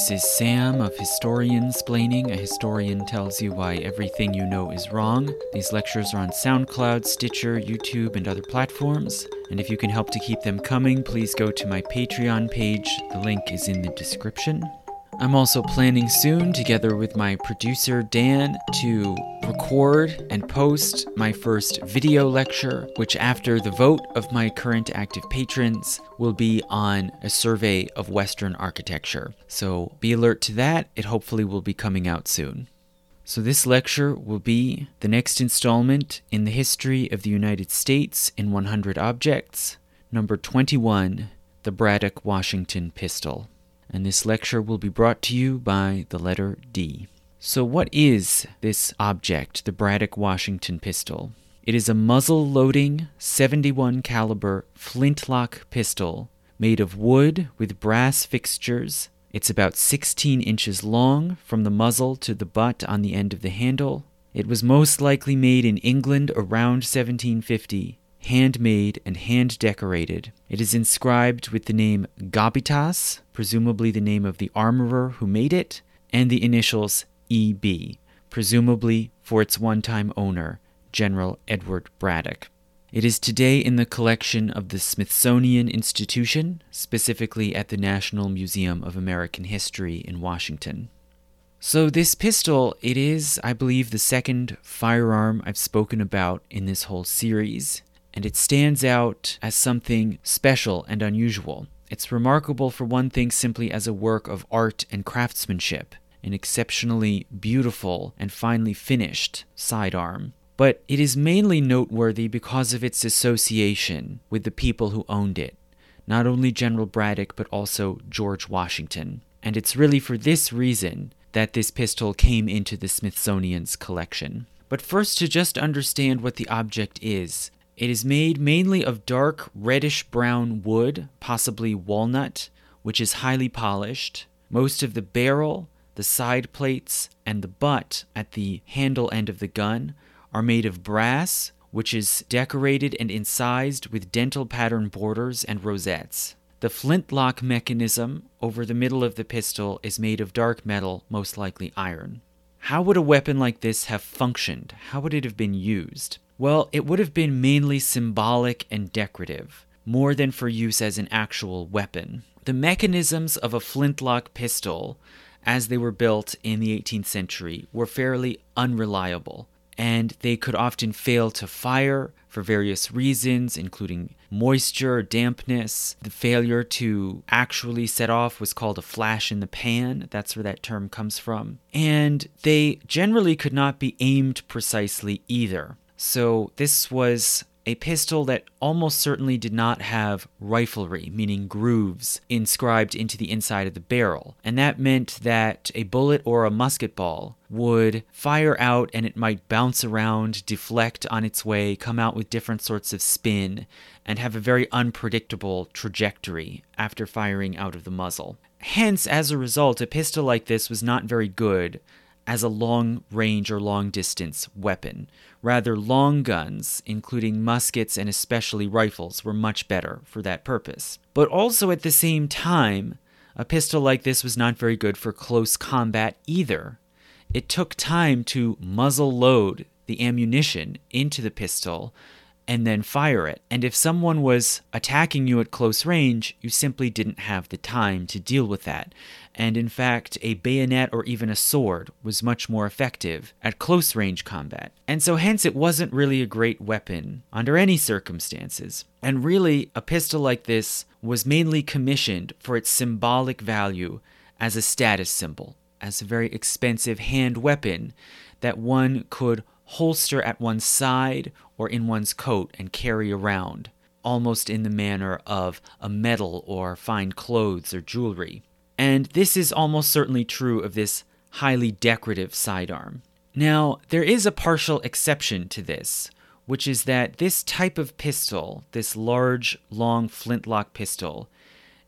This is Sam of Historiansplaining. A historian tells you why everything you know is wrong. These lectures are on SoundCloud, Stitcher, YouTube, and other platforms. And if you can help to keep them coming, please go to my Patreon page. The link is in the description. I'm also planning soon, together with my producer Dan, to record and post my first video lecture, which, after the vote of my current active patrons, will be on a survey of Western architecture. So be alert to that. It hopefully will be coming out soon. So, this lecture will be the next installment in the history of the United States in 100 objects, number 21, the Braddock Washington pistol and this lecture will be brought to you by the letter D. So, what is this object, the Braddock Washington pistol? It is a muzzle loading 71 caliber flintlock pistol made of wood with brass fixtures. It's about 16 inches long from the muzzle to the butt on the end of the handle. It was most likely made in England around 1750 handmade and hand decorated. It is inscribed with the name Gabbitas, presumably the name of the armorer who made it, and the initials EB, presumably for its one time owner, General Edward Braddock. It is today in the collection of the Smithsonian Institution, specifically at the National Museum of American History in Washington. So, this pistol, it is, I believe, the second firearm I've spoken about in this whole series and it stands out as something special and unusual. It's remarkable for one thing simply as a work of art and craftsmanship, an exceptionally beautiful and finely finished sidearm. But it is mainly noteworthy because of its association with the people who owned it, not only General Braddock, but also George Washington. And it's really for this reason that this pistol came into the Smithsonian's collection. But first, to just understand what the object is, it is made mainly of dark reddish brown wood, possibly walnut, which is highly polished. Most of the barrel, the side plates, and the butt at the handle end of the gun are made of brass, which is decorated and incised with dentil pattern borders and rosettes. The flintlock mechanism over the middle of the pistol is made of dark metal, most likely iron. How would a weapon like this have functioned? How would it have been used? Well, it would have been mainly symbolic and decorative, more than for use as an actual weapon. The mechanisms of a flintlock pistol, as they were built in the 18th century, were fairly unreliable, and they could often fail to fire for various reasons, including moisture, dampness. The failure to actually set off was called a flash in the pan. That's where that term comes from. And they generally could not be aimed precisely either. So this was a pistol that almost certainly did not have riflery, meaning grooves, inscribed into the inside of the barrel. And that meant that a bullet or a musket ball would fire out and it might bounce around, deflect on its way, come out with different sorts of spin, and have a very unpredictable trajectory after firing out of the muzzle. Hence, as a result, a pistol like this was not very good as a long range or long distance weapon. Rather, long guns, including muskets and especially rifles, were much better for that purpose. But also at the same time, a pistol like this was not very good for close combat either. It took time to muzzle load the ammunition into the pistol and then fire it. And if someone was attacking you at close range, you simply didn't have the time to deal with that. And in fact, a bayonet or even a sword was much more effective at close range combat. And so, hence, it wasn't really a great weapon under any circumstances. And really, a pistol like this was mainly commissioned for its symbolic value as a status symbol, as a very expensive hand weapon that one could holster at one's side or in one's coat and carry around, almost in the manner of a medal or fine clothes or jewelry. And this is almost certainly true of this highly decorative sidearm. Now, there is a partial exception to this, which is that this type of pistol, this large, long flintlock pistol,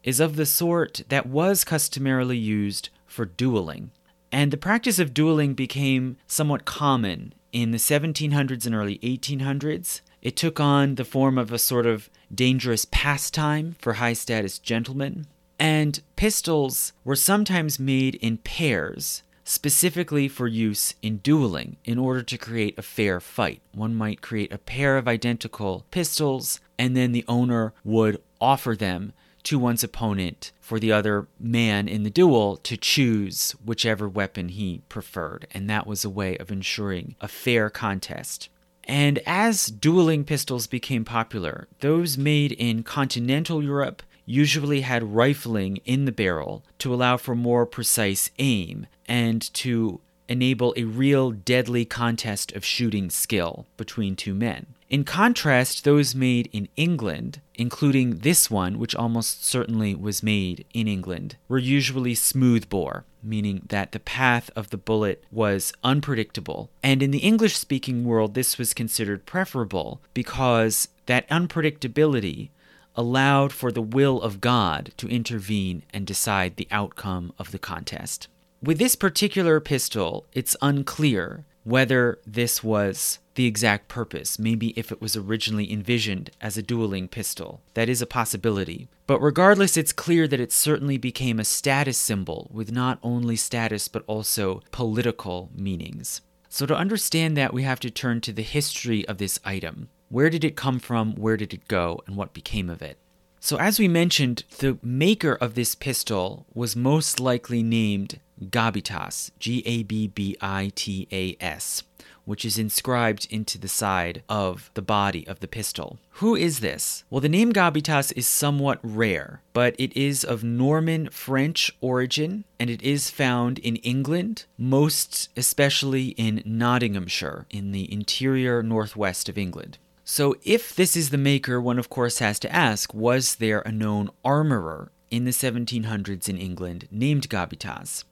is of the sort that was customarily used for dueling. And the practice of dueling became somewhat common in the 1700s and early 1800s, it took on the form of a sort of dangerous pastime for high status gentlemen. And pistols were sometimes made in pairs, specifically for use in dueling in order to create a fair fight. One might create a pair of identical pistols, and then the owner would offer them to one's opponent for the other man in the duel to choose whichever weapon he preferred. And that was a way of ensuring a fair contest. And as dueling pistols became popular, those made in continental Europe usually had rifling in the barrel to allow for more precise aim and to enable a real deadly contest of shooting skill between two men. In contrast, those made in England, including this one, which almost certainly was made in England, were usually smoothbore, meaning that the path of the bullet was unpredictable. And in the English speaking world, this was considered preferable because that unpredictability allowed for the will of God to intervene and decide the outcome of the contest. With this particular pistol, it's unclear whether this was the exact purpose, maybe if it was originally envisioned as a dueling pistol. That is a possibility. But regardless, it's clear that it certainly became a status symbol with not only status but also political meanings. So, to understand that, we have to turn to the history of this item. Where did it come from? Where did it go? And what became of it? So, as we mentioned, the maker of this pistol was most likely named Gabbitas, G A B B I T A S, which is inscribed into the side of the body of the pistol. Who is this? Well, the name Gabbitas is somewhat rare, but it is of Norman French origin and it is found in England, most especially in Nottinghamshire, in the interior northwest of England. So, if this is the maker, one of course has to ask was there a known armorer in the 1700s in England named Gabbitas?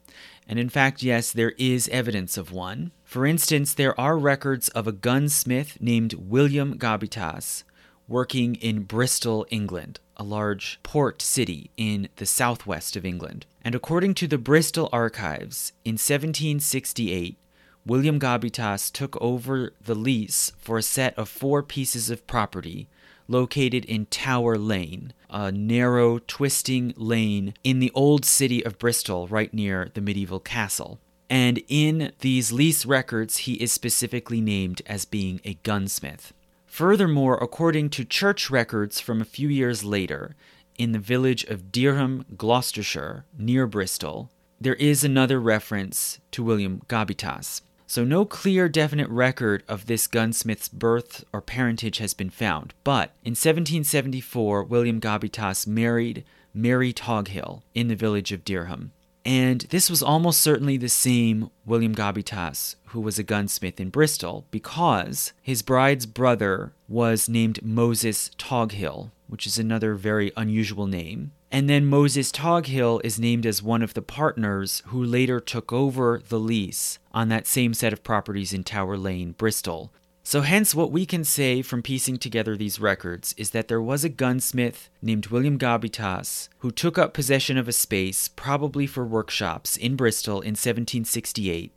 And in fact, yes, there is evidence of one. For instance, there are records of a gunsmith named William Gabbitas working in Bristol, England, a large port city in the southwest of England. And according to the Bristol archives, in 1768, William Gabbitas took over the lease for a set of four pieces of property located in Tower Lane, a narrow, twisting lane in the old city of Bristol, right near the medieval castle. And in these lease records, he is specifically named as being a gunsmith. Furthermore, according to church records from a few years later, in the village of Dyrham, Gloucestershire, near Bristol, there is another reference to William Gabbitas. So, no clear, definite record of this gunsmith's birth or parentage has been found. But in 1774, William Gabbitas married Mary Toghill in the village of Dyrham. And this was almost certainly the same William Gabbitas who was a gunsmith in Bristol because his bride's brother was named Moses Toghill, which is another very unusual name. And then Moses Toghill is named as one of the partners who later took over the lease on that same set of properties in Tower Lane, Bristol. So, hence, what we can say from piecing together these records is that there was a gunsmith named William Gabbitas who took up possession of a space, probably for workshops, in Bristol in 1768,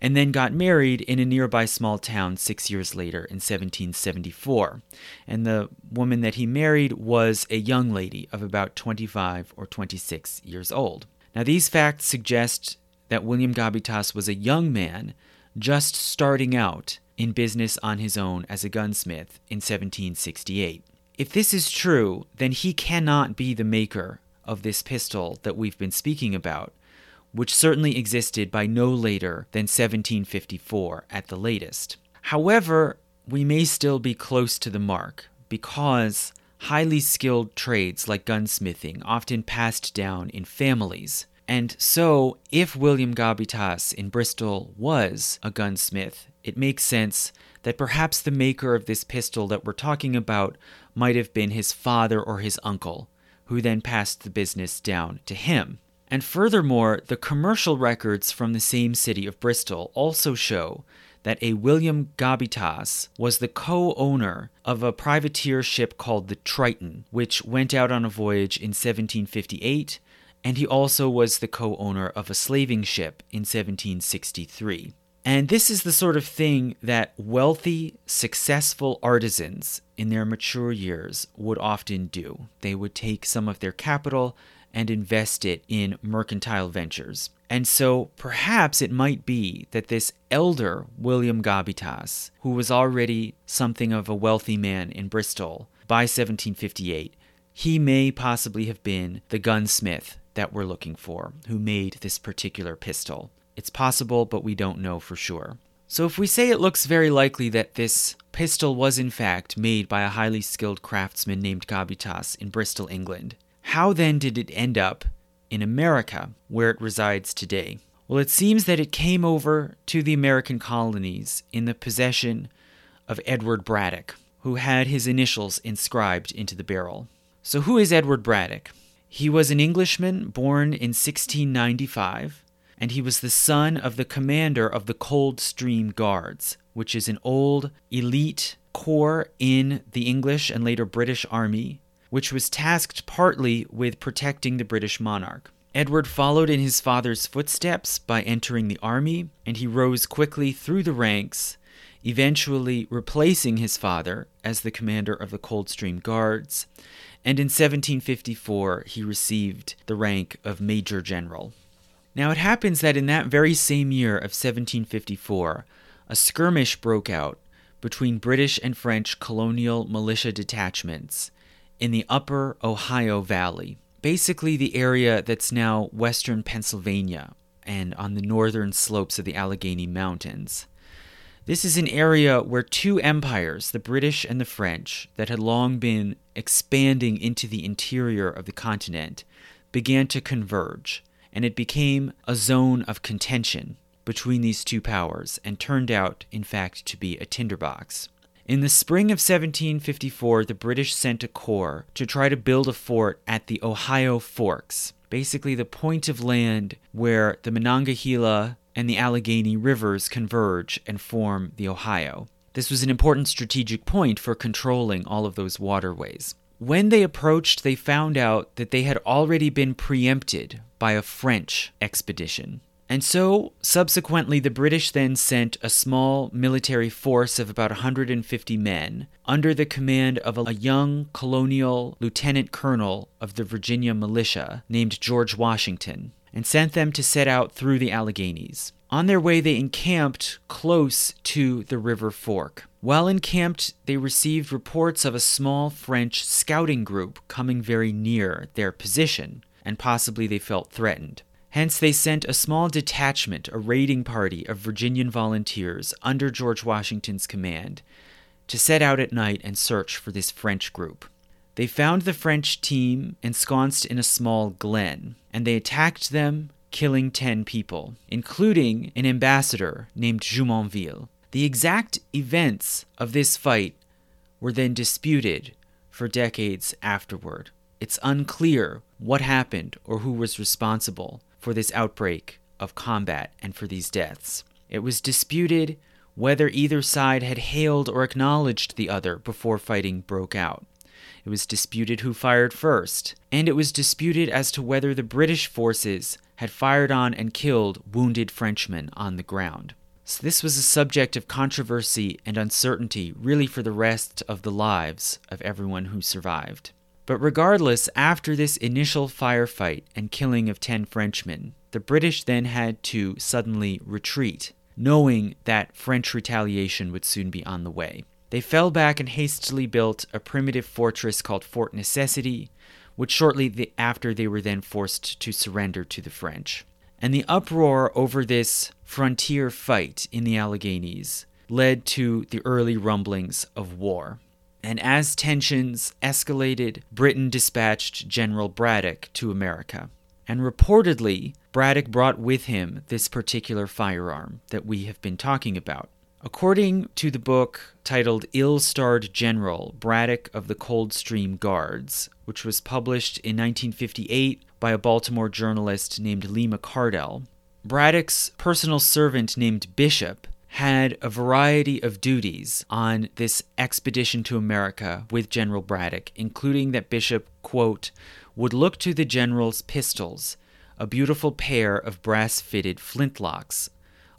and then got married in a nearby small town six years later in 1774. And the woman that he married was a young lady of about 25 or 26 years old. Now, these facts suggest that William Gabbitas was a young man just starting out in business on his own as a gunsmith in 1768. If this is true, then he cannot be the maker of this pistol that we've been speaking about, which certainly existed by no later than 1754 at the latest. However, we may still be close to the mark because highly skilled trades like gunsmithing often passed down in families. And so, if William Gabbitas in Bristol was a gunsmith, it makes sense that perhaps the maker of this pistol that we're talking about might have been his father or his uncle, who then passed the business down to him. And furthermore, the commercial records from the same city of Bristol also show that a William Gabbitas was the co owner of a privateer ship called the Triton, which went out on a voyage in 1758, and he also was the co owner of a slaving ship in 1763. And this is the sort of thing that wealthy, successful artisans in their mature years would often do. They would take some of their capital and invest it in mercantile ventures. And so perhaps it might be that this elder William Gabbitas, who was already something of a wealthy man in Bristol by 1758, he may possibly have been the gunsmith that we're looking for, who made this particular pistol. It's possible, but we don't know for sure. So, if we say it looks very likely that this pistol was in fact made by a highly skilled craftsman named Gabbitas in Bristol, England, how then did it end up in America, where it resides today? Well, it seems that it came over to the American colonies in the possession of Edward Braddock, who had his initials inscribed into the barrel. So, who is Edward Braddock? He was an Englishman born in 1695 and he was the son of the commander of the Coldstream Guards, which is an old elite corps in the English and later British Army, which was tasked partly with protecting the British monarch. Edward followed in his father's footsteps by entering the army, and he rose quickly through the ranks, eventually replacing his father as the commander of the Coldstream Guards, and in 1754 he received the rank of Major General. Now it happens that in that very same year of 1754, a skirmish broke out between British and French colonial militia detachments in the upper Ohio Valley, basically the area that's now western Pennsylvania and on the northern slopes of the Allegheny Mountains. This is an area where two empires, the British and the French, that had long been expanding into the interior of the continent, began to converge and it became a zone of contention between these two powers and turned out, in fact, to be a tinderbox. In the spring of 1754, the British sent a corps to try to build a fort at the Ohio Forks, basically the point of land where the Monongahela and the Allegheny rivers converge and form the Ohio. This was an important strategic point for controlling all of those waterways. When they approached, they found out that they had already been preempted by a French expedition. And so, subsequently, the British then sent a small military force of about 150 men under the command of a young colonial lieutenant colonel of the Virginia militia named George Washington and sent them to set out through the Alleghenies. On their way, they encamped close to the river fork. While encamped, they received reports of a small French scouting group coming very near their position and possibly they felt threatened. Hence, they sent a small detachment, a raiding party of Virginian volunteers under George Washington's command, to set out at night and search for this French group. They found the French team ensconced in a small glen, and they attacked them, killing 10 people, including an ambassador named Jumonville. The exact events of this fight were then disputed for decades afterward. It's unclear what happened or who was responsible for this outbreak of combat and for these deaths. It was disputed whether either side had hailed or acknowledged the other before fighting broke out. It was disputed who fired first, and it was disputed as to whether the British forces had fired on and killed wounded Frenchmen on the ground. So, this was a subject of controversy and uncertainty, really, for the rest of the lives of everyone who survived. But regardless, after this initial firefight and killing of 10 Frenchmen, the British then had to suddenly retreat, knowing that French retaliation would soon be on the way. They fell back and hastily built a primitive fortress called Fort Necessity, which shortly after they were then forced to surrender to the French. And the uproar over this frontier fight in the Alleghenies led to the early rumblings of war. And as tensions escalated, Britain dispatched General Braddock to America. And reportedly, Braddock brought with him this particular firearm that we have been talking about. According to the book titled Ill Starred General Braddock of the Coldstream Guards, which was published in 1958 by a Baltimore journalist named Lee McCardell, Braddock's personal servant named Bishop had a variety of duties on this expedition to America with General Braddock, including that Bishop, quote, would look to the general's pistols, a beautiful pair of brass fitted flintlocks,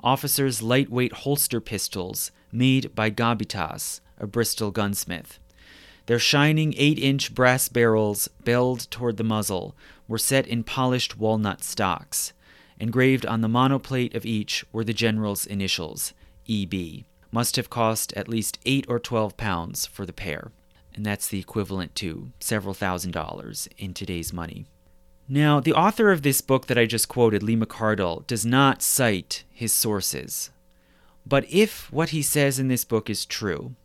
officers' lightweight holster pistols made by Gabbitas, a Bristol gunsmith. Their shining 8 inch brass barrels, belled toward the muzzle, were set in polished walnut stocks. Engraved on the monoplate of each were the general's initials, EB. Must have cost at least 8 or 12 pounds for the pair. And that's the equivalent to several thousand dollars in today's money. Now, the author of this book that I just quoted, Lee McCardell, does not cite his sources. But if what he says in this book is true,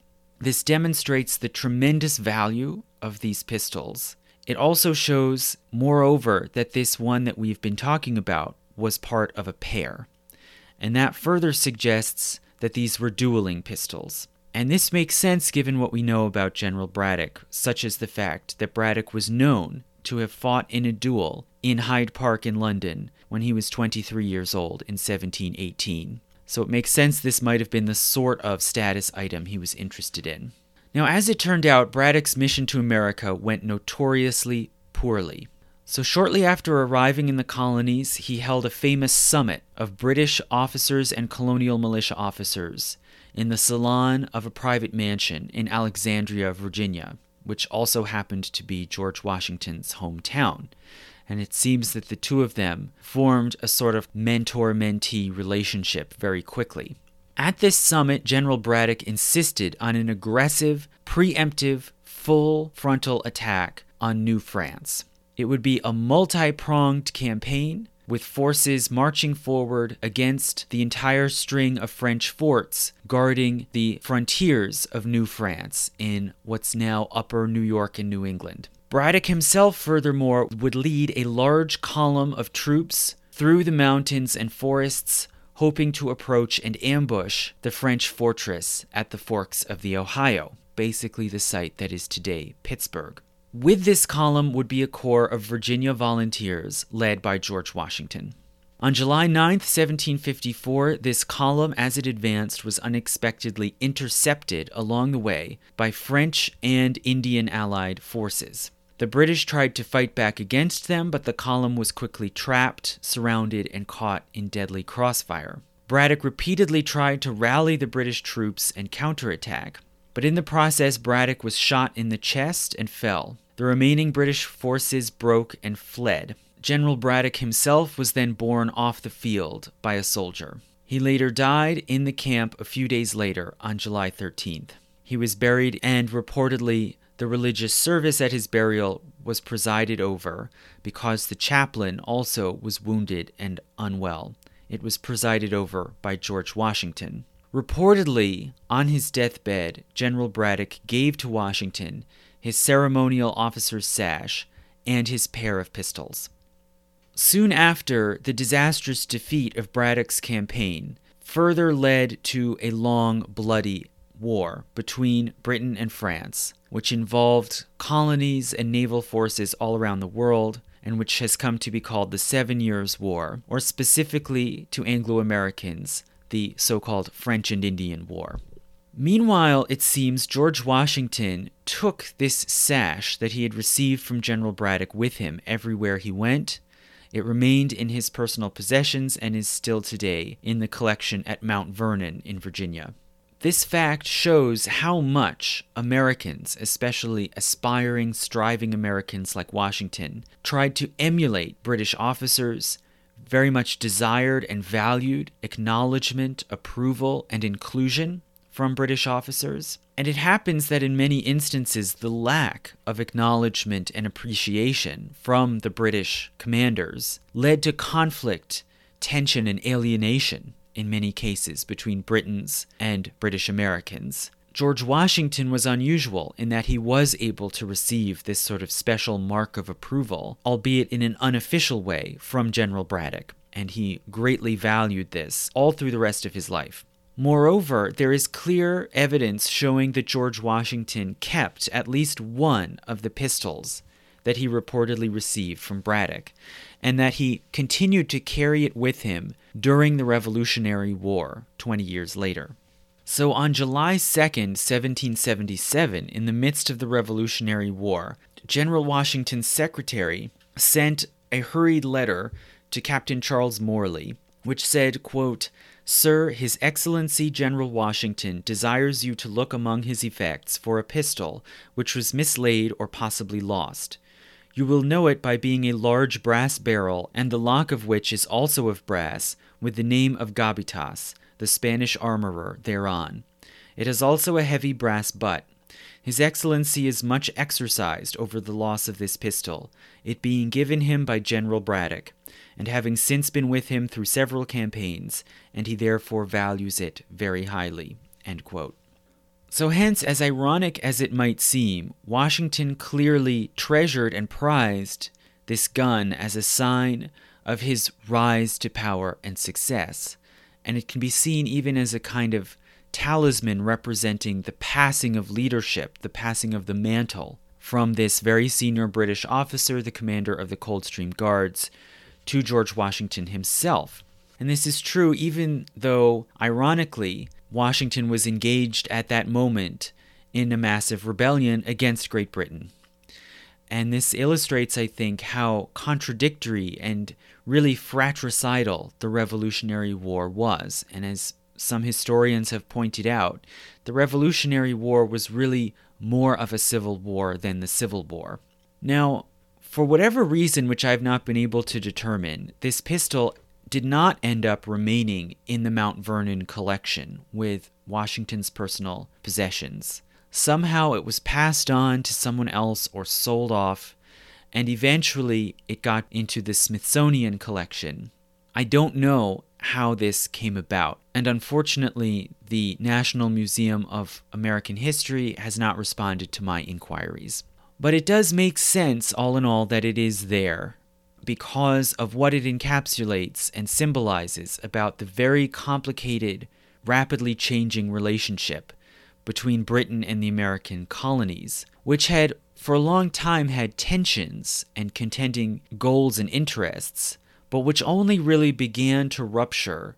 this demonstrates the tremendous value of these pistols. It also shows, moreover, that this one that we've been talking about was part of a pair. And that further suggests that these were dueling pistols. And this makes sense given what we know about General Braddock, such as the fact that Braddock was known to have fought in a duel in Hyde Park in London when he was 23 years old in 1718. So it makes sense this might have been the sort of status item he was interested in. Now, as it turned out, Braddock's mission to America went notoriously poorly. So, shortly after arriving in the colonies, he held a famous summit of British officers and colonial militia officers in the salon of a private mansion in Alexandria, Virginia, which also happened to be George Washington's hometown and it seems that the two of them formed a sort of mentor mentee relationship very quickly. At this summit, General Braddock insisted on an aggressive, preemptive, full frontal attack on New France. It would be a multi pronged campaign with forces marching forward against the entire string of French forts guarding the frontiers of New France in what's now Upper New York and New England. Braddock himself, furthermore, would lead a large column of troops through the mountains and forests, hoping to approach and ambush the French fortress at the forks of the Ohio, basically the site that is today Pittsburgh. With this column would be a corps of Virginia volunteers led by George Washington. On July 9, 1754, this column, as it advanced, was unexpectedly intercepted along the way by French and Indian allied forces. The British tried to fight back against them, but the column was quickly trapped, surrounded, and caught in deadly crossfire. Braddock repeatedly tried to rally the British troops and counterattack, but in the process, Braddock was shot in the chest and fell. The remaining British forces broke and fled. General Braddock himself was then borne off the field by a soldier. He later died in the camp a few days later on July 13th. He was buried and reportedly the religious service at his burial was presided over because the chaplain also was wounded and unwell. It was presided over by George Washington. Reportedly, on his deathbed, General Braddock gave to Washington his ceremonial officer's sash and his pair of pistols. Soon after, the disastrous defeat of Braddock's campaign further led to a long, bloody war between Britain and France, which involved colonies and naval forces all around the world, and which has come to be called the Seven Years' War, or specifically to Anglo Americans, the so called French and Indian War. Meanwhile, it seems George Washington took this sash that he had received from General Braddock with him everywhere he went. It remained in his personal possessions and is still today in the collection at Mount Vernon in Virginia. This fact shows how much Americans, especially aspiring, striving Americans like Washington, tried to emulate British officers, very much desired and valued acknowledgement, approval, and inclusion from British officers. And it happens that in many instances, the lack of acknowledgement and appreciation from the British commanders led to conflict, tension, and alienation in many cases between Britons and British Americans. George Washington was unusual in that he was able to receive this sort of special mark of approval, albeit in an unofficial way, from General Braddock, and he greatly valued this all through the rest of his life. Moreover, there is clear evidence showing that George Washington kept at least one of the pistols that he reportedly received from Braddock, and that he continued to carry it with him during the Revolutionary War 20 years later. So on July 2, 1777, in the midst of the Revolutionary War, General Washington's secretary sent a hurried letter to Captain Charles Morley, which said, quote, Sir, His Excellency General Washington desires you to look among his effects for a pistol which was mislaid or possibly lost. You will know it by being a large brass barrel, and the lock of which is also of brass, with the name of Gabbitas, the Spanish armorer, thereon. It has also a heavy brass butt. His Excellency is much exercised over the loss of this pistol, it being given him by General Braddock, and having since been with him through several campaigns, and he therefore values it very highly. So, hence, as ironic as it might seem, Washington clearly treasured and prized this gun as a sign of his rise to power and success. And it can be seen even as a kind of talisman representing the passing of leadership, the passing of the mantle from this very senior British officer, the commander of the Coldstream Guards, to George Washington himself. And this is true even though, ironically, Washington was engaged at that moment in a massive rebellion against Great Britain. And this illustrates, I think, how contradictory and really fratricidal the Revolutionary War was. And as some historians have pointed out, the Revolutionary War was really more of a civil war than the Civil War. Now, for whatever reason, which I have not been able to determine, this pistol did not end up remaining in the Mount Vernon collection with Washington's personal possessions. Somehow it was passed on to someone else or sold off, and eventually it got into the Smithsonian collection. I don't know how this came about, and unfortunately, the National Museum of American History has not responded to my inquiries. But it does make sense, all in all, that it is there because of what it encapsulates and symbolizes about the very complicated, rapidly changing relationship between Britain and the American colonies, which had for a long time had tensions and contending goals and interests, but which only really began to rupture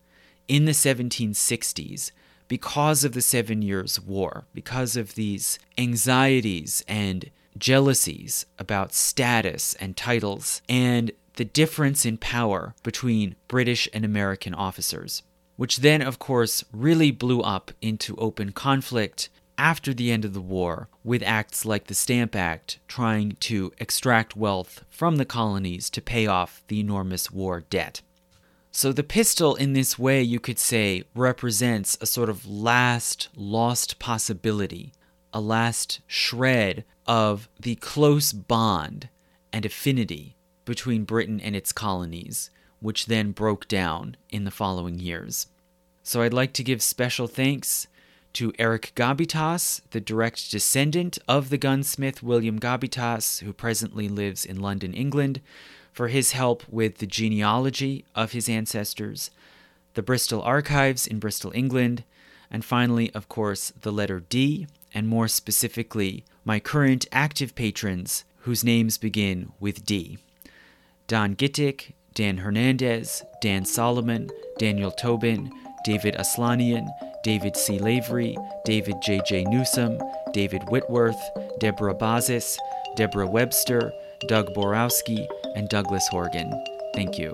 in the 1760s because of the Seven Years' War, because of these anxieties and jealousies about status and titles, and the difference in power between British and American officers, which then, of course, really blew up into open conflict after the end of the war, with acts like the Stamp Act trying to extract wealth from the colonies to pay off the enormous war debt. So the pistol, in this way, you could say, represents a sort of last lost possibility, a last shred of the close bond and affinity between Britain and its colonies, which then broke down in the following years. So I'd like to give special thanks to Eric Gabbitas, the direct descendant of the gunsmith William Gabbitas, who presently lives in London, England, for his help with the genealogy of his ancestors, the Bristol Archives in Bristol, England, and finally, of course, the letter D, and more specifically, my current active patrons whose names begin with D Don Gittick, Dan Hernandez, Dan Solomon, Daniel Tobin, David Aslanian, David C. Lavery, David J.J. Newsom, David Whitworth, Deborah Bazis, Deborah Webster, Doug Borowski, and Douglas Horgan. Thank you.